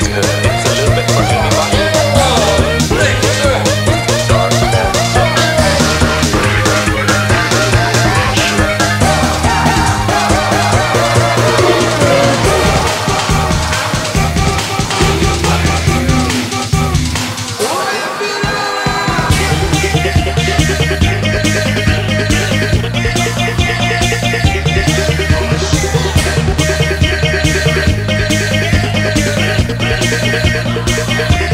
good. Yeah.